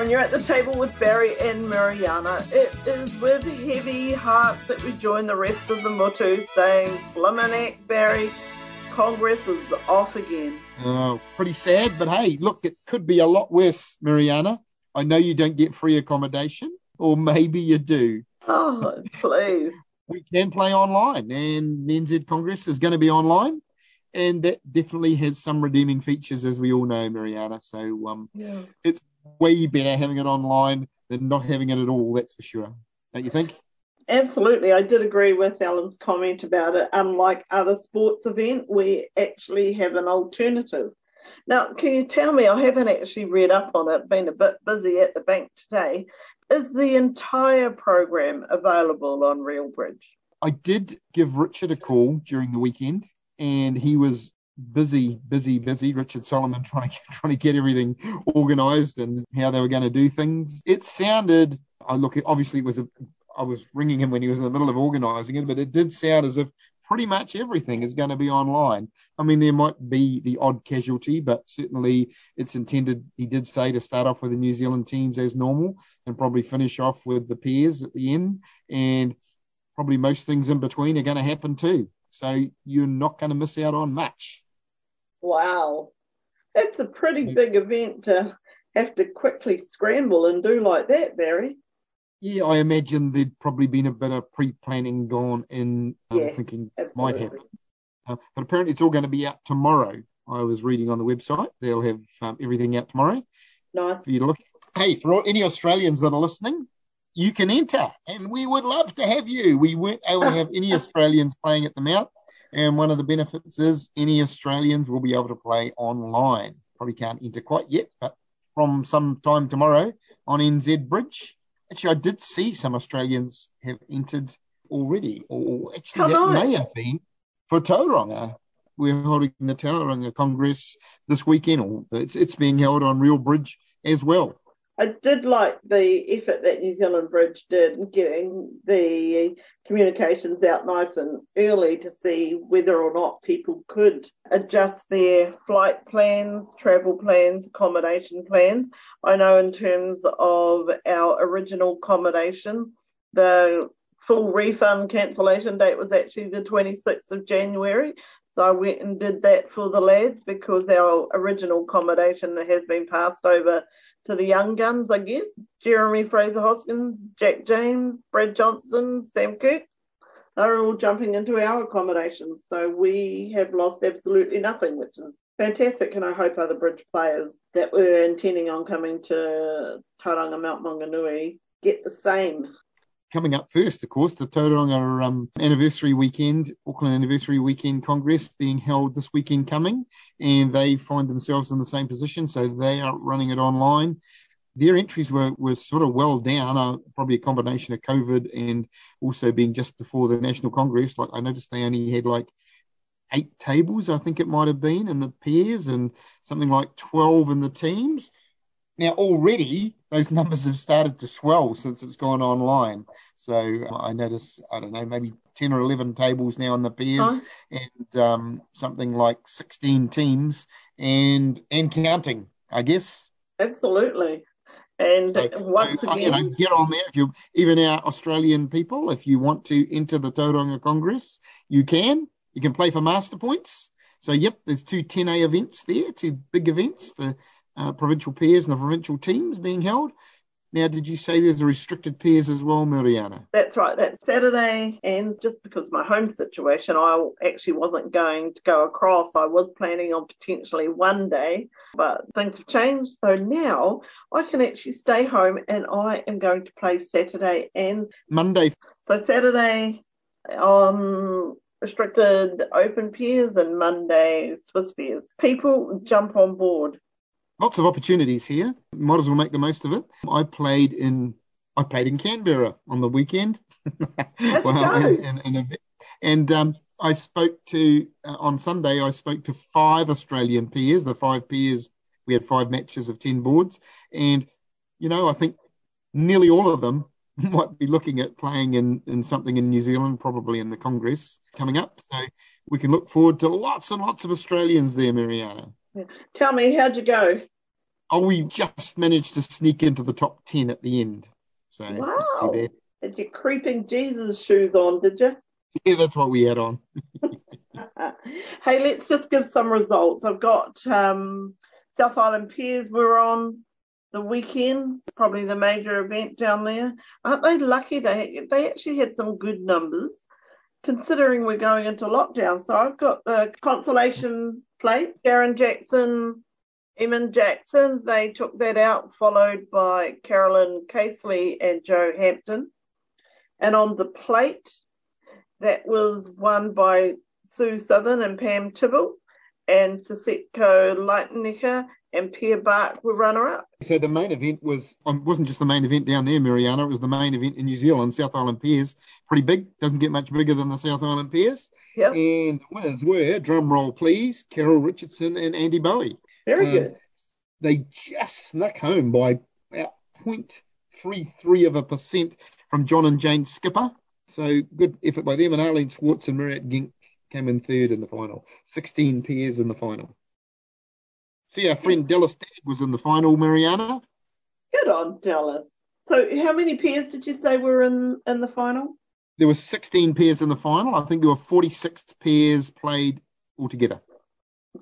Zone. You're at the table with Barry and Mariana. It is with heavy hearts that we join the rest of the Mutu saying, Blimminack, Barry, Congress is off again. Oh, pretty sad, but hey, look, it could be a lot worse, Mariana. I know you don't get free accommodation, or maybe you do. Oh, please. We can play online, and NZ Congress is going to be online and that definitely has some redeeming features, as we all know, Mariana. So um, yeah. it's way better having it online than not having it at all. That's for sure. Don't you think? Absolutely, I did agree with Alan's comment about it. Unlike other sports event, we actually have an alternative. Now, can you tell me? I haven't actually read up on it. Been a bit busy at the bank today. Is the entire program available on Real Bridge? I did give Richard a call during the weekend and he was busy, busy, busy. Richard Solomon trying to trying to get everything organised and how they were going to do things. It sounded. I look. Obviously, it was a. I was ringing him when he was in the middle of organising it, but it did sound as if pretty much everything is going to be online. I mean, there might be the odd casualty, but certainly it's intended. He did say to start off with the New Zealand teams as normal and probably finish off with the pairs at the end, and probably most things in between are going to happen too. So you're not going to miss out on much. Wow. That's a pretty big event to have to quickly scramble and do like that, Barry. Yeah, I imagine there'd probably been a bit of pre-planning gone in, um, yeah, thinking absolutely. might happen. Uh, but apparently, it's all going to be out tomorrow. I was reading on the website; they'll have um, everything out tomorrow. Nice. For you to look. Hey, for all, any Australians that are listening, you can enter, and we would love to have you. We weren't able to have any Australians playing at the Mount, and one of the benefits is any Australians will be able to play online. Probably can't enter quite yet, but from some time tomorrow on NZ Bridge. Actually, I did see some Australians have entered already, or actually, How that nice. may have been for Tauranga. We're holding the Tauranga Congress this weekend, or it's, it's being held on Real Bridge as well. I did like the effort that New Zealand Bridge did in getting the communications out nice and early to see whether or not people could adjust their flight plans, travel plans, accommodation plans. I know in terms of our original accommodation, the full refund cancellation date was actually the 26th of January. So I went and did that for the lads because our original accommodation has been passed over to the young guns, I guess. Jeremy Fraser Hoskins, Jack James, Brad Johnson, Sam Kirk. They're all jumping into our accommodations. So we have lost absolutely nothing, which is fantastic. And I hope other bridge players that were intending on coming to Tauranga Mount Maunganui get the same coming up first, of course, the Tauranga um, anniversary weekend, Auckland anniversary weekend Congress being held this weekend coming, and they find themselves in the same position, so they are running it online. Their entries were, were sort of well down, uh, probably a combination of COVID and also being just before the National Congress. Like I noticed they only had like eight tables, I think it might have been, in the pairs, and something like 12 in the teams. Now, already those numbers have started to swell since it's gone online. So I notice, I don't know, maybe 10 or 11 tables now in the pairs and um, something like 16 teams and and counting, I guess. Absolutely. And so, once so, again, you know, get on there if you even our Australian people, if you want to enter the Tauranga Congress, you can. You can play for master points. So yep, there's two 10A events there, two big events. The uh, provincial pairs and the provincial teams being held. Now, did you say there's a restricted pairs as well, Mariana? That's right. That Saturday ends just because my home situation, I actually wasn't going to go across. I was planning on potentially one day, but things have changed. So now I can actually stay home and I am going to play Saturday and Monday. So Saturday um, restricted open pairs and Monday Swiss pairs. People jump on board lots of opportunities here. Might as well make the most of it. I played in I played in Canberra on the weekend. well, in, in, in and um, I spoke to uh, on Sunday. I spoke to five Australian peers. The five peers we had five matches of ten boards, and you know I think nearly all of them might be looking at playing in, in something in New Zealand, probably in the Congress coming up. So we can look forward to lots and lots of Australians there, Mariana. Tell me, how'd you go? Oh, we just managed to sneak into the top 10 at the end. So, wow. Had your creeping Jesus shoes on, did you? Yeah, that's what we had on. hey, let's just give some results. I've got um, South Island Pairs were on the weekend, probably the major event down there. Aren't they lucky? They they actually had some good numbers, considering we're going into lockdown. So I've got the consolation plate, Darren Jackson, Eamon Jackson. They took that out, followed by Carolyn Casely and Joe Hampton. And on the plate, that was won by Sue Southern and Pam Tibble, and Saseko Lightnicker and Pierre Bark were runner up. So the main event was um, wasn't just the main event down there, Mariana. It was the main event in New Zealand, South Island Pairs. Pretty big, doesn't get much bigger than the South Island Pairs. Yep. And the winners were, drum roll please, Carol Richardson and Andy Bowie. Very um, good. They just snuck home by about 0.33 of a percent from John and Jane Skipper. So good effort by them. And Arlene Schwartz and Mariette Gink came in third in the final. 16 pairs in the final. See, our friend Dallas Dad was in the final, Mariana. Good on Dallas. So, how many pairs did you say were in, in the final? There were 16 pairs in the final. I think there were 46 pairs played altogether.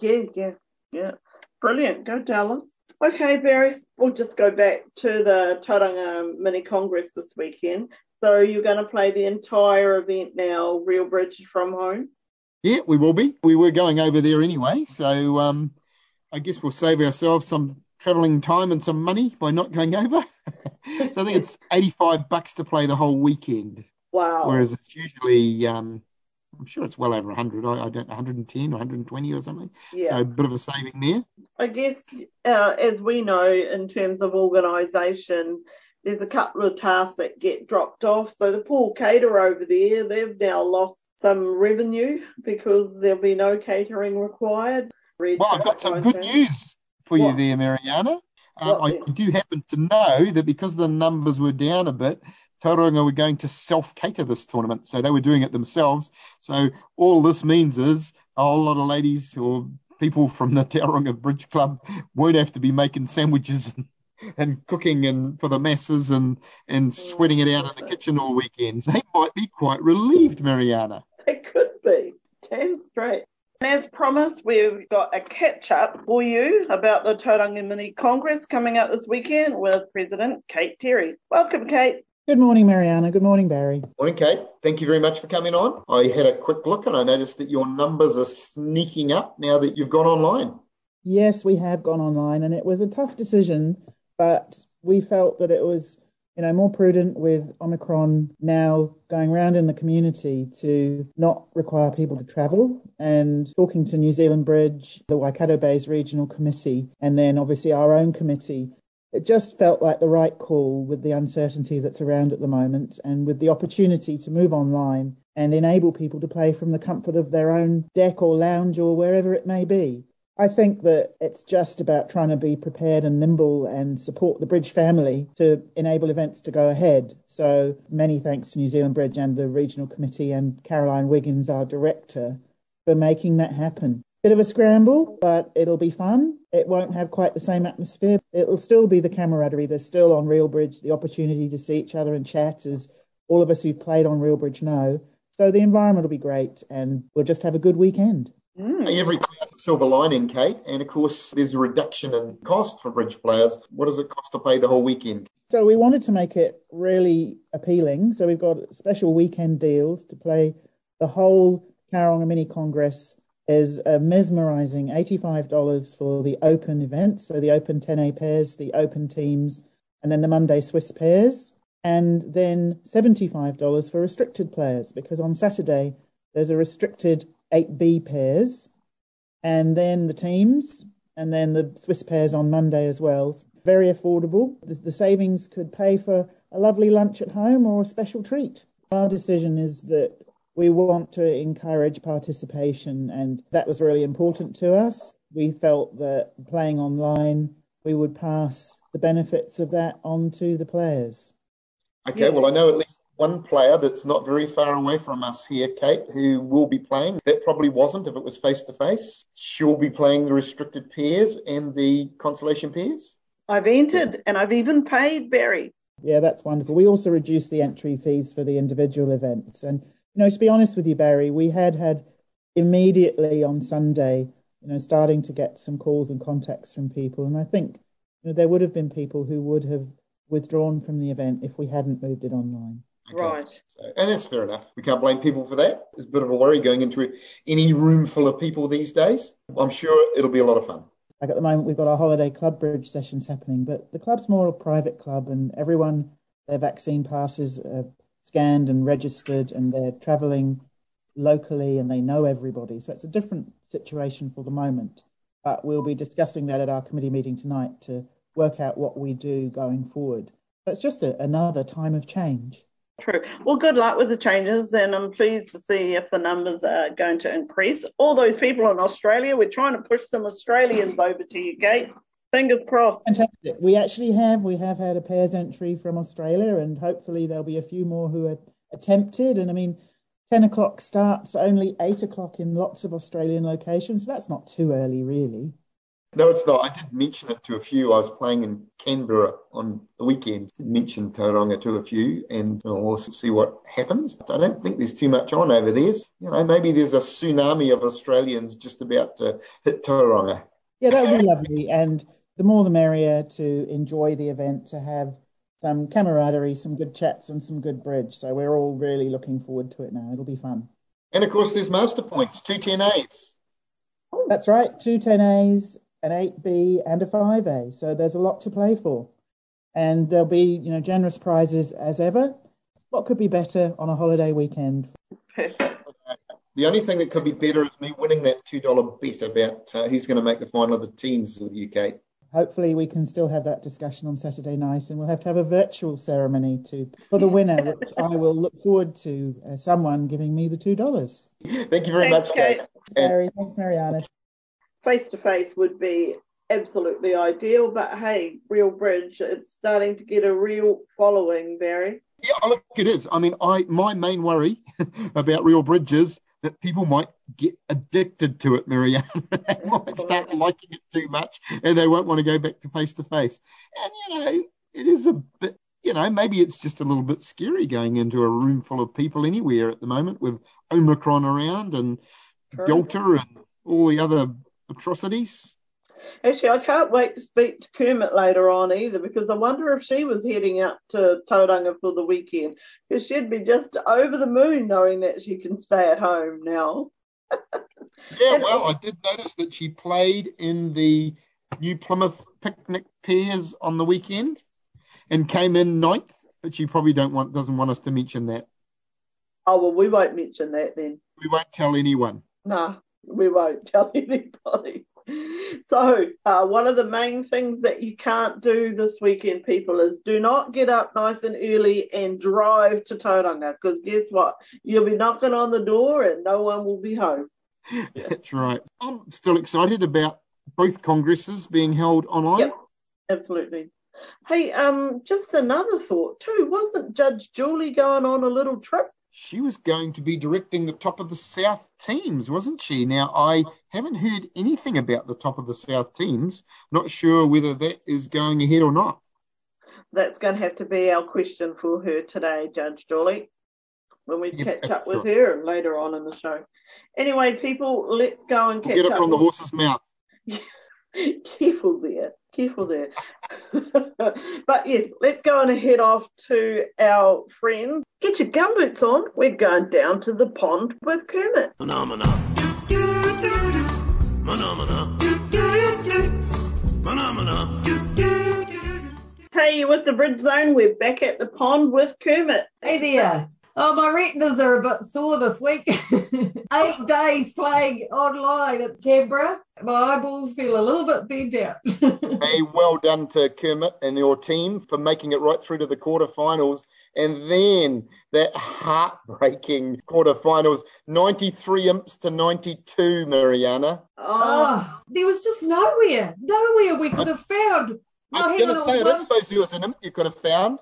Yeah, yeah, yeah. Brilliant. Go Dallas. Okay, Barry, we'll just go back to the Tauranga Mini Congress this weekend. So you're going to play the entire event now, Real Bridge from home? Yeah, we will be. We were going over there anyway. So um, I guess we'll save ourselves some travelling time and some money by not going over. so I think it's 85 bucks to play the whole weekend. Wow. Whereas it's usually, um, I'm sure it's well over 100. I, I don't 110 or 120 or something. Yeah. So a bit of a saving there. I guess, uh, as we know, in terms of organisation, there's a couple of tasks that get dropped off. So the pool caterer over there, they've now lost some revenue because there'll be no catering required. Well, I've got some good news for what? you there, Mariana. Uh, I do happen to know that because the numbers were down a bit, Tauranga were going to self cater this tournament. So they were doing it themselves. So all this means is a whole lot of ladies or people from the Tauranga Bridge Club won't have to be making sandwiches and, and cooking and for the masses and, and sweating it out in the kitchen all weekend. They might be quite relieved, Mariana. They could be. Damn straight. And as promised, we've got a catch up for you about the Tauranga Mini Congress coming up this weekend with President Kate Terry. Welcome, Kate. Good morning, Mariana. Good morning, Barry. Morning, Kate. Thank you very much for coming on. I had a quick look and I noticed that your numbers are sneaking up now that you've gone online. Yes, we have gone online, and it was a tough decision, but we felt that it was you know, more prudent with Omicron now going around in the community to not require people to travel and talking to New Zealand Bridge, the Waikato Bays Regional Committee, and then obviously our own committee. It just felt like the right call with the uncertainty that's around at the moment and with the opportunity to move online and enable people to play from the comfort of their own deck or lounge or wherever it may be. I think that it's just about trying to be prepared and nimble and support the Bridge family to enable events to go ahead. So many thanks to New Zealand Bridge and the regional committee and Caroline Wiggins, our director, for making that happen. Bit of a scramble, but it'll be fun. It won't have quite the same atmosphere. It'll still be the camaraderie. There's still on Real Bridge the opportunity to see each other and chat, as all of us who've played on Real Bridge know. So the environment will be great, and we'll just have a good weekend. Mm. Every silver lining, Kate, and of course, there's a reduction in cost for bridge players. What does it cost to play the whole weekend? So we wanted to make it really appealing. So we've got special weekend deals to play the whole Tauranga Mini Congress is a mesmerizing $85 for the open event. So the open 10A pairs, the open teams, and then the Monday Swiss pairs. And then $75 for restricted players because on Saturday there's a restricted 8B pairs, and then the teams, and then the Swiss pairs on Monday as well. Very affordable. The, the savings could pay for a lovely lunch at home or a special treat. Our decision is that we want to encourage participation, and that was really important to us. We felt that playing online, we would pass the benefits of that on to the players. Okay, yeah. well, I know at least one player that's not very far away from us here, Kate, who will be playing. That probably wasn't if it was face to face. She'll be playing the restricted pairs and the consolation pairs. I've entered and I've even paid Barry. Yeah, that's wonderful. We also reduced the entry fees for the individual events. And, you know, to be honest with you, Barry, we had had immediately on Sunday, you know, starting to get some calls and contacts from people. And I think, you know, there would have been people who would have withdrawn from the event if we hadn't moved it online. Okay. Right. So, and that's fair enough. We can't blame people for that. It's a bit of a worry going into any room full of people these days. I'm sure it'll be a lot of fun. Like at the moment, we've got our holiday club bridge sessions happening, but the club's more a private club, and everyone, their vaccine passes are scanned and registered, and they're travelling locally and they know everybody. So it's a different situation for the moment. But we'll be discussing that at our committee meeting tonight to work out what we do going forward. But it's just a, another time of change. True. Well, good luck with the changes, and I'm pleased to see if the numbers are going to increase. All those people in Australia, we're trying to push some Australians over to you, Kate. Fingers crossed. Fantastic. We actually have we have had a pairs entry from Australia, and hopefully there'll be a few more who are attempted. And I mean, ten o'clock starts only eight o'clock in lots of Australian locations. So that's not too early, really. No, it's not. I did mention it to a few. I was playing in Canberra on the weekend. Did mention Tauranga to a few, and we'll also see what happens. But I don't think there's too much on over there. You know, maybe there's a tsunami of Australians just about to hit Tauranga. Yeah, that would be lovely. And the more the merrier to enjoy the event, to have some camaraderie, some good chats, and some good bridge. So we're all really looking forward to it now. It'll be fun. And of course, there's master points, two 10As. That's right, two 10As an 8B and a 5A. So there's a lot to play for. And there'll be, you know, generous prizes as ever. What could be better on a holiday weekend? the only thing that could be better is me winning that $2 bet about uh, who's going to make the final of the teams with UK. Hopefully, we can still have that discussion on Saturday night, and we'll have to have a virtual ceremony to for the winner, which I will look forward to uh, someone giving me the two dollars. Thank you very Thanks, much, Kate. Kate. Barry, thanks, Mariana face to face would be absolutely ideal. But hey, Real Bridge, it's starting to get a real following, Barry. Yeah, I look, it is. I mean, I my main worry about Real Bridge is that people might get addicted to it, Marianne. they might start liking it too much, and they won't want to go back to face to face. And you know, it is a bit. You know, maybe it's just a little bit scary going into a room full of people anywhere at the moment with Omicron around and. Delta and all the other atrocities. Actually, I can't wait to speak to Kermit later on either because I wonder if she was heading out to Tauranga for the weekend because she'd be just over the moon knowing that she can stay at home now. yeah, well, I did notice that she played in the New Plymouth Picnic Pairs on the weekend and came in ninth, but she probably don't want doesn't want us to mention that. Oh well, we won't mention that then. We won't tell anyone. Nah, we won't tell anybody. So, uh, one of the main things that you can't do this weekend, people, is do not get up nice and early and drive to Tauranga because guess what? You'll be knocking on the door and no one will be home. That's right. I'm still excited about both congresses being held online. Yep, absolutely. Hey, um, just another thought too. Wasn't Judge Julie going on a little trip she was going to be directing the top of the South teams, wasn't she? Now, I haven't heard anything about the top of the South teams. Not sure whether that is going ahead or not. That's going to have to be our question for her today, Judge Julie, when we yeah, catch up with her and later on in the show. Anyway, people, let's go and catch we'll get it from the horse's mouth. Careful there careful there. but yes, let's go and head off to our friends. Get your gumboots on. We're going down to the pond with Kermit. Phenomena. Phenomena. Phenomena. Hey, with the Bridge Zone, we're back at the pond with Kermit. Hey there. Oh, my retinas are a bit sore this week. Eight oh. days playing online at Canberra. My eyeballs feel a little bit bent out. hey, well done to Kermit and your team for making it right through to the quarterfinals. And then that heartbreaking quarterfinals 93 imps to 92, Mariana. Oh, oh there was just nowhere, nowhere we could have found. I was going to say, I don't suppose there was an imp you could have found.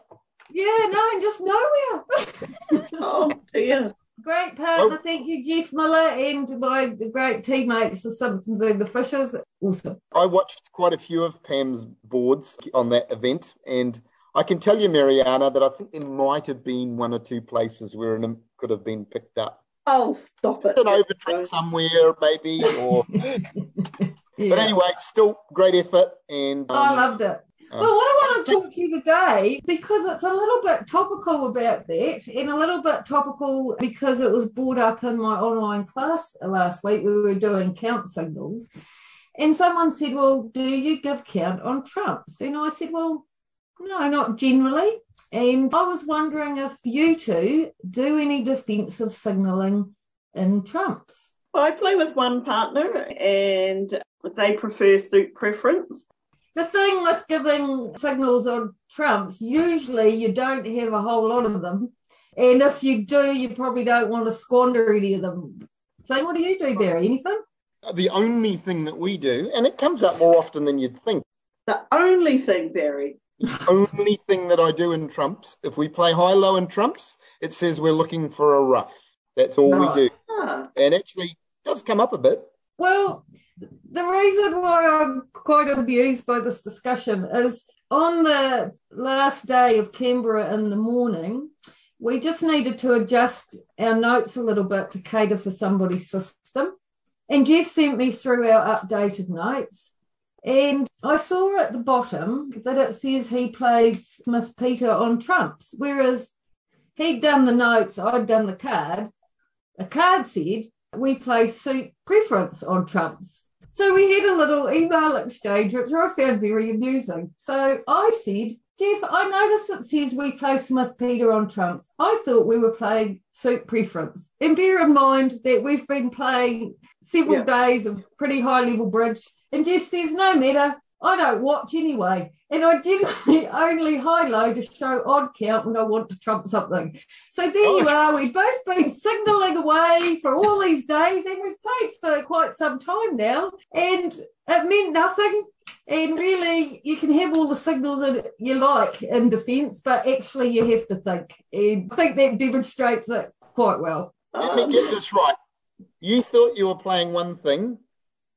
Yeah, no, and just nowhere. oh dear. Great partner, oh. thank you, Jeff Miller, and my great teammates, the Simpsons and the Fishers. Awesome. I watched quite a few of Pam's boards on that event, and I can tell you, Mariana, that I think there might have been one or two places where an imp could have been picked up. Oh, stop it. An overtrick somewhere, maybe, or. yeah. But anyway, still great effort, and um, I loved it. Uh, well, what I want to talk to you today, because it's a little bit topical about that, and a little bit topical because it was brought up in my online class last week. We were doing count signals, and someone said, Well, do you give count on trumps? And I said, Well, no, not generally. And I was wondering if you two do any defensive signalling in trumps. I play with one partner, and they prefer suit preference the thing with giving signals on trumps, usually you don't have a whole lot of them. And if you do, you probably don't want to squander any of them. So, what do you do, Barry? Anything? The only thing that we do, and it comes up more often than you'd think. The only thing, Barry. The only thing that I do in trumps, if we play high low in trumps, it says we're looking for a ruff. That's all right. we do. Ah. And actually, does come up a bit. Well, the reason why I'm quite amused by this discussion is on the last day of Canberra in the morning, we just needed to adjust our notes a little bit to cater for somebody's system. And Jeff sent me through our updated notes. And I saw at the bottom that it says he played Smith Peter on trumps, whereas he'd done the notes, I'd done the card. The card said we play suit preference on trumps. So we had a little email exchange, which I found very amusing. So I said, Jeff, I noticed it says we play Smith Peter on trumps. I thought we were playing suit preference. And bear in mind that we've been playing several yeah. days of pretty high level bridge. And Jeff says, no matter, I don't watch anyway. And I generally only high low to show odd count when I want to trump something. So there oh. you are. We've both been signalling away for all these days and we've played for quite some time now. And it meant nothing. And really, you can have all the signals that you like in defence, but actually, you have to think. And I think that demonstrates it quite well. Let me get this right. You thought you were playing one thing,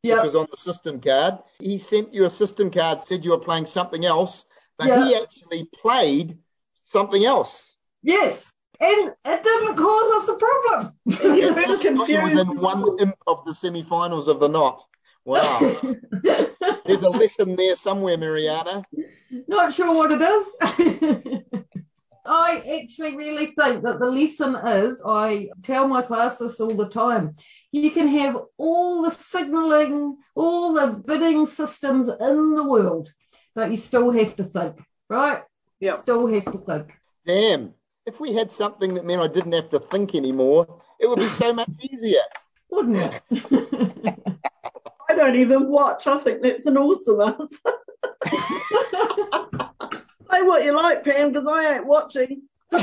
yep. which was on the system card. He sent you a system card, said you were playing something else, but yep. he actually played something else. Yes. And it didn't cause us a problem. you within one imp of the semi-finals of the NOT. Wow. There's a lesson there somewhere, Mariana. Not sure what it is. I actually really think that the lesson is I tell my class this all the time. You can have all the signaling, all the bidding systems in the world, but you still have to think, right? Yeah. Still have to think. Damn. If we had something that meant I didn't have to think anymore, it would be so much easier. Wouldn't it? I don't even watch. I think that's an awesome answer. Say what you like, Pam, because I ain't watching.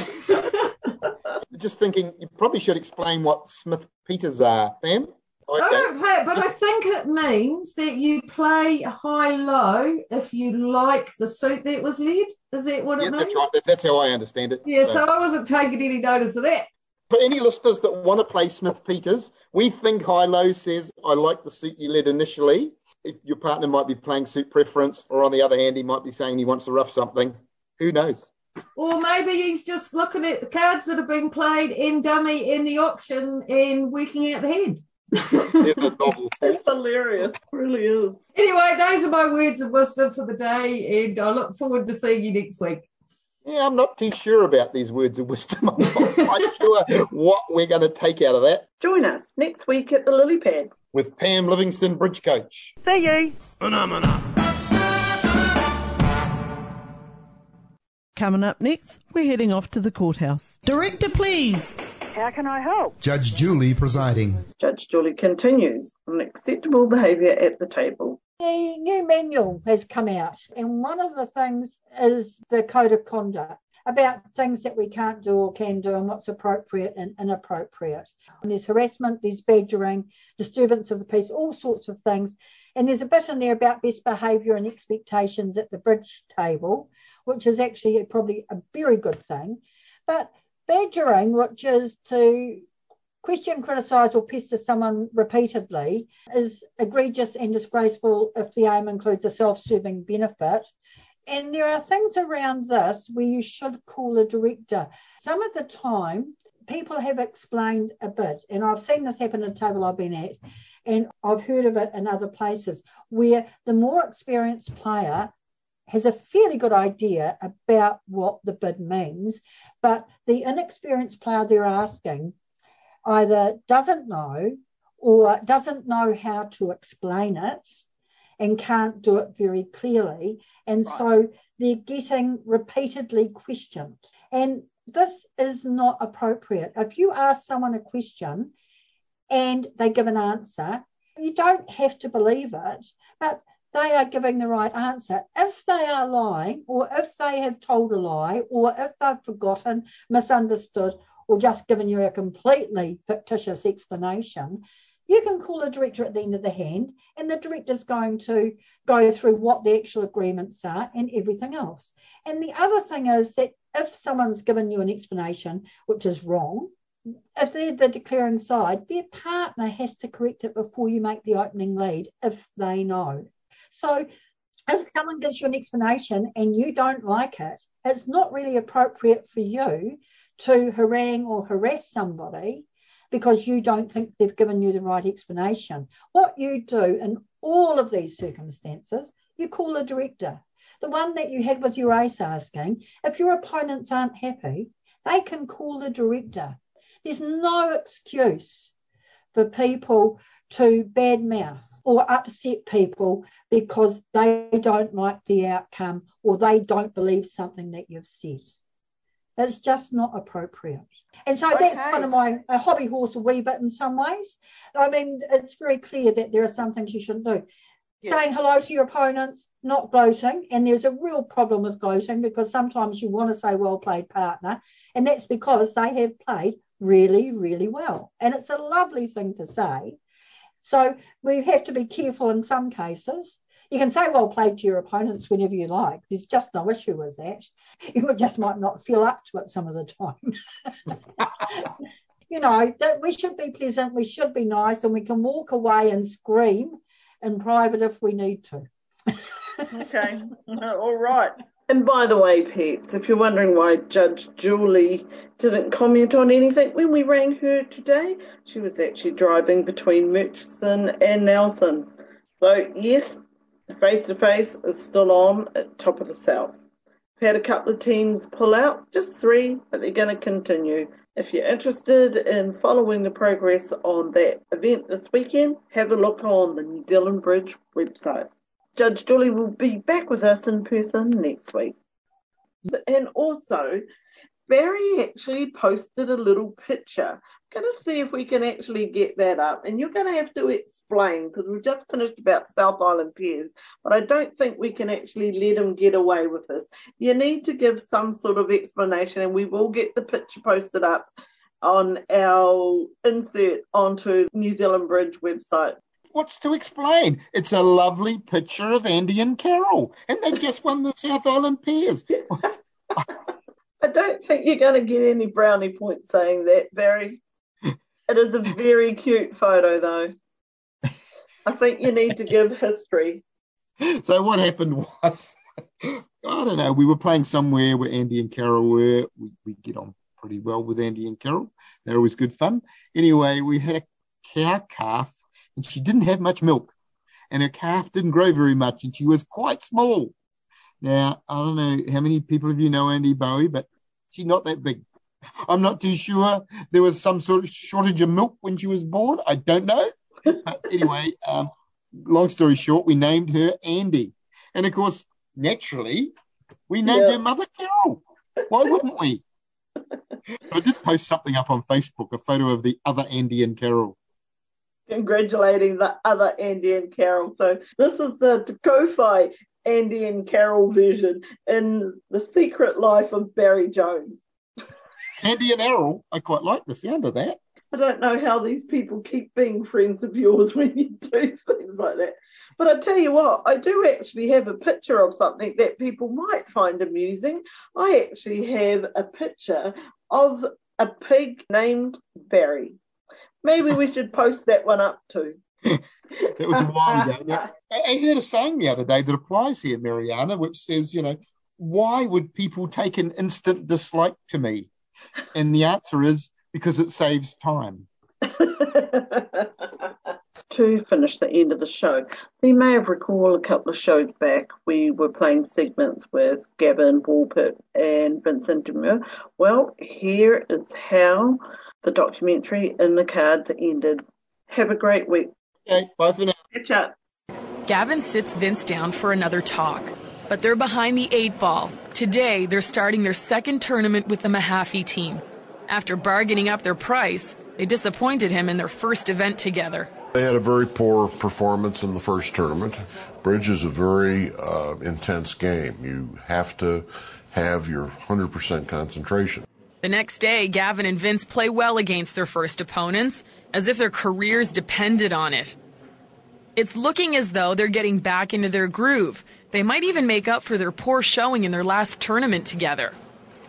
Just thinking, you probably should explain what Smith Peters are, Pam. Okay. I don't play it, but I think it means that you play high low if you like the suit that was led. Is that what yeah, it means? That's right. That's how I understand it. Yeah, so. so I wasn't taking any notice of that. For any listeners that want to play Smith Peters, we think high low says, I like the suit you led initially if your partner might be playing suit preference, or on the other hand, he might be saying he wants to ruff something. Who knows? Or maybe he's just looking at the cards that have been played in dummy in the auction and working out the hand. It's hilarious. It really is. Anyway, those are my words of wisdom for the day, and I look forward to seeing you next week. Yeah, I'm not too sure about these words of wisdom. I'm not quite sure what we're going to take out of that. Join us next week at the Lily Pad with Pam Livingston, Bridge Coach. See you. Coming up next, we're heading off to the courthouse. Director, please. How can I help? Judge Julie presiding. Judge Julie continues on acceptable behaviour at the table. The new manual has come out, and one of the things is the code of conduct about things that we can't do or can do and what's appropriate and inappropriate. And there's harassment, there's badgering, disturbance of the peace, all sorts of things. And there's a bit in there about best behaviour and expectations at the bridge table, which is actually probably a very good thing. But badgering, which is to question, criticise, or pester someone repeatedly, is egregious and disgraceful if the aim includes a self serving benefit. And there are things around this where you should call a director. Some of the time, people have explained a bit, and I've seen this happen at a table I've been at, and I've heard of it in other places, where the more experienced player has a fairly good idea about what the bid means, but the inexperienced player they're asking either doesn't know or doesn't know how to explain it and can't do it very clearly. And right. so they're getting repeatedly questioned. And this is not appropriate. If you ask someone a question and they give an answer, you don't have to believe it, but they are giving the right answer. If they are lying, or if they have told a lie, or if they've forgotten, misunderstood, or just given you a completely fictitious explanation, you can call a director at the end of the hand, and the director's going to go through what the actual agreements are and everything else. And the other thing is that if someone's given you an explanation which is wrong, if they're the declaring side, their partner has to correct it before you make the opening lead if they know. So if someone gives you an explanation and you don't like it, it's not really appropriate for you to harangue or harass somebody because you don't think they've given you the right explanation. What you do in all of these circumstances, you call a director. The one that you had with your ace asking, if your opponents aren't happy, they can call the director. There's no excuse for people to badmouth or upset people because they don't like the outcome or they don't believe something that you've said. It's just not appropriate. And so okay. that's kind of my hobby horse a wee bit in some ways. I mean, it's very clear that there are some things you shouldn't do. Yeah. Saying hello to your opponents, not gloating. And there's a real problem with gloating because sometimes you want to say well played partner, and that's because they have played really, really well. And it's a lovely thing to say. So we have to be careful in some cases. You can say well played to your opponents whenever you like. There's just no issue with that. You just might not feel up to it some of the time. you know, that we should be pleasant, we should be nice, and we can walk away and scream in private if we need to. okay, all right. And by the way, peeps, if you're wondering why Judge Julie didn't comment on anything when we rang her today, she was actually driving between Murchison and Nelson. So, yes, face to face is still on at top of the south. We've had a couple of teams pull out, just three, but they're going to continue. If you're interested in following the progress on that event this weekend, have a look on the New Zealand Bridge website. Judge Julie will be back with us in person next week. And also, Barry actually posted a little picture. Going to see if we can actually get that up. And you're going to have to explain because we've just finished about South Island Pairs, but I don't think we can actually let him get away with this. You need to give some sort of explanation, and we will get the picture posted up on our insert onto New Zealand Bridge website what's to explain? It's a lovely picture of Andy and Carol, and they've just won the South Island Pairs. I don't think you're going to get any brownie points saying that, Barry. It is a very cute photo, though. I think you need to give history. So what happened was, I don't know. We were playing somewhere where Andy and Carol were. We, we get on pretty well with Andy and Carol. They're always good fun. Anyway, we had a cow calf and she didn't have much milk, and her calf didn't grow very much, and she was quite small. Now, I don't know how many people of you know Andy Bowie, but she's not that big. I'm not too sure there was some sort of shortage of milk when she was born. I don't know. But anyway, um, long story short, we named her Andy. And of course, naturally, we named yeah. her mother Carol. Why wouldn't we? I did post something up on Facebook, a photo of the other Andy and Carol. Congratulating the other Andy and Carol. So this is the Te Andy and Carol version in The Secret Life of Barry Jones. Andy and Errol, I quite like the sound of that. I don't know how these people keep being friends of yours when you do things like that. But I tell you what, I do actually have a picture of something that people might find amusing. I actually have a picture of a pig named Barry. Maybe we should post that one up too. that was a while ago. Now, I heard a saying the other day that applies here, Mariana, which says, you know, why would people take an instant dislike to me? And the answer is because it saves time. to finish the end of the show. So you may have recalled a couple of shows back we were playing segments with Gavin Wolpert and Vincent Demuy. Well, here is how the documentary in the cards ended. Have a great week. Okay, bye for now. Catch up. Gavin sits Vince down for another talk, but they're behind the eight ball. Today, they're starting their second tournament with the Mahaffey team. After bargaining up their price, they disappointed him in their first event together. They had a very poor performance in the first tournament. Bridge is a very uh, intense game. You have to have your 100% concentration. The next day, Gavin and Vince play well against their first opponents, as if their careers depended on it. It's looking as though they're getting back into their groove. They might even make up for their poor showing in their last tournament together.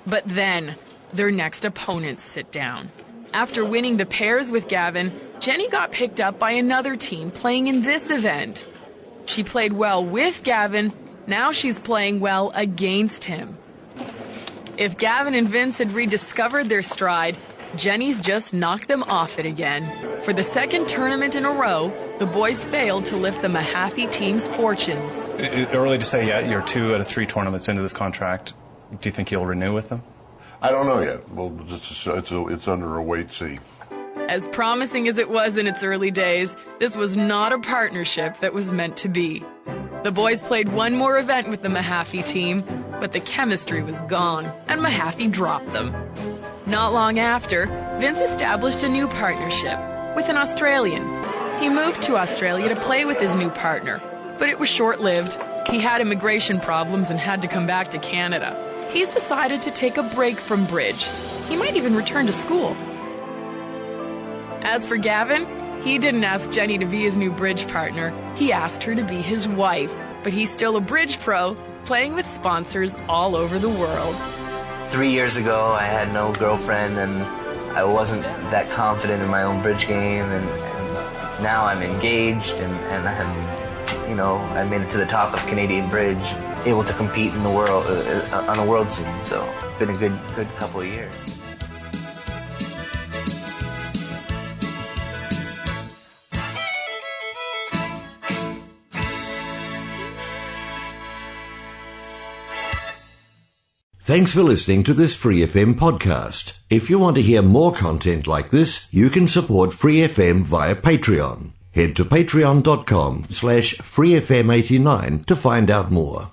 But then, their next opponents sit down. After winning the pairs with Gavin, Jenny got picked up by another team playing in this event. She played well with Gavin, now she's playing well against him. If Gavin and Vince had rediscovered their stride, Jenny's just knocked them off it again. For the second tournament in a row, the boys failed to lift the Mahaffey team's fortunes. Early to say yet, you're two out of three tournaments into this contract. Do you think you'll renew with them? I don't know yet. Well, it's, it's, a, it's under a wait see. As promising as it was in its early days, this was not a partnership that was meant to be. The boys played one more event with the Mahaffey team, but the chemistry was gone, and Mahaffey dropped them. Not long after, Vince established a new partnership with an Australian. He moved to Australia to play with his new partner, but it was short lived. He had immigration problems and had to come back to Canada he's decided to take a break from bridge. He might even return to school. As for Gavin, he didn't ask Jenny to be his new bridge partner. He asked her to be his wife. But he's still a bridge pro, playing with sponsors all over the world. Three years ago, I had no girlfriend and I wasn't that confident in my own bridge game. And, now I'm engaged and, and I'm, you know, I made it to the top of Canadian Bridge able to compete in the world uh, uh, on a world scene. So it's been a good good couple of years. Thanks for listening to this Free FM podcast. If you want to hear more content like this, you can support Free FM via Patreon. Head to patreon.com slash freefm89 to find out more.